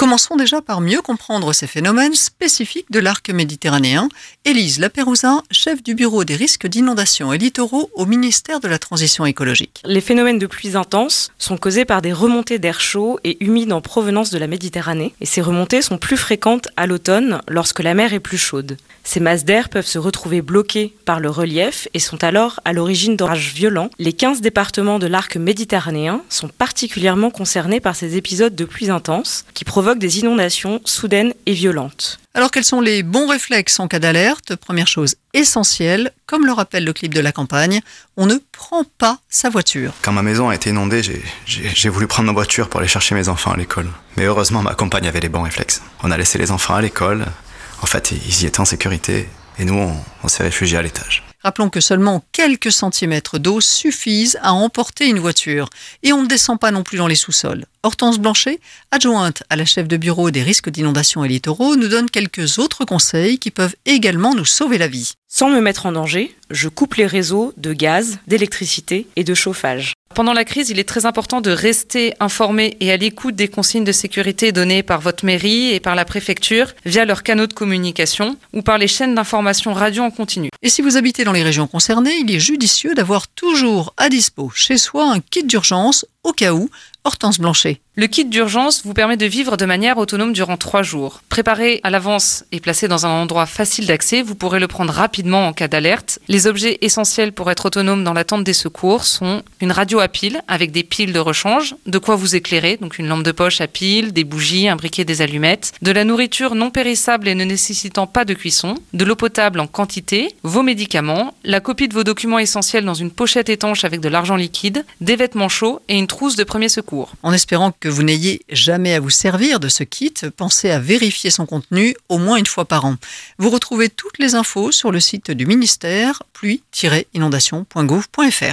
Commençons déjà par mieux comprendre ces phénomènes spécifiques de l'arc méditerranéen. Élise Lapérouzin, chef du bureau des risques d'inondation et littoraux au ministère de la Transition écologique. Les phénomènes de pluies intenses sont causés par des remontées d'air chaud et humide en provenance de la Méditerranée. Et ces remontées sont plus fréquentes à l'automne lorsque la mer est plus chaude. Ces masses d'air peuvent se retrouver bloquées par le relief et sont alors à l'origine d'orages violents. Les 15 départements de l'arc méditerranéen sont particulièrement concernés par ces épisodes de pluies intenses qui provoquent des inondations soudaines et violentes. Alors quels sont les bons réflexes en cas d'alerte? Première chose essentielle, comme le rappelle le clip de la campagne, on ne prend pas sa voiture. Quand ma maison a été inondée, j'ai voulu prendre ma voiture pour aller chercher mes enfants à l'école. Mais heureusement, ma compagne avait les bons réflexes. On a laissé les enfants à l'école. En fait, ils y étaient en sécurité. Et nous, on, on s'est réfugiés à l'étage. Rappelons que seulement quelques centimètres d'eau suffisent à emporter une voiture. Et on ne descend pas non plus dans les sous-sols. Hortense Blanchet, adjointe à la chef de bureau des risques d'inondation et littoraux, nous donne quelques autres conseils qui peuvent également nous sauver la vie. Sans me mettre en danger, je coupe les réseaux de gaz, d'électricité et de chauffage. Pendant la crise, il est très important de rester informé et à l'écoute des consignes de sécurité données par votre mairie et par la préfecture via leurs canaux de communication ou par les chaînes d'information radio en continu. Et si vous habitez dans les régions concernées, il est judicieux d'avoir toujours à dispo chez soi un kit d'urgence au cas où Hortense Blanchet. Le kit d'urgence vous permet de vivre de manière autonome durant trois jours. Préparé à l'avance et placé dans un endroit facile d'accès, vous pourrez le prendre rapidement en cas d'alerte. Les objets essentiels pour être autonome dans l'attente des secours sont une radio à pile avec des piles de rechange, de quoi vous éclairer, donc une lampe de poche à pile, des bougies, un briquet, des allumettes, de la nourriture non périssable et ne nécessitant pas de cuisson, de l'eau potable en quantité, vos médicaments, la copie de vos documents essentiels dans une pochette étanche avec de l'argent liquide, des vêtements chauds et une trousse de premier secours. En espérant que vous n'ayez jamais à vous servir de ce kit, pensez à vérifier son contenu au moins une fois par an. Vous retrouvez toutes les infos sur le site du ministère pluie-inondation.gouv.fr.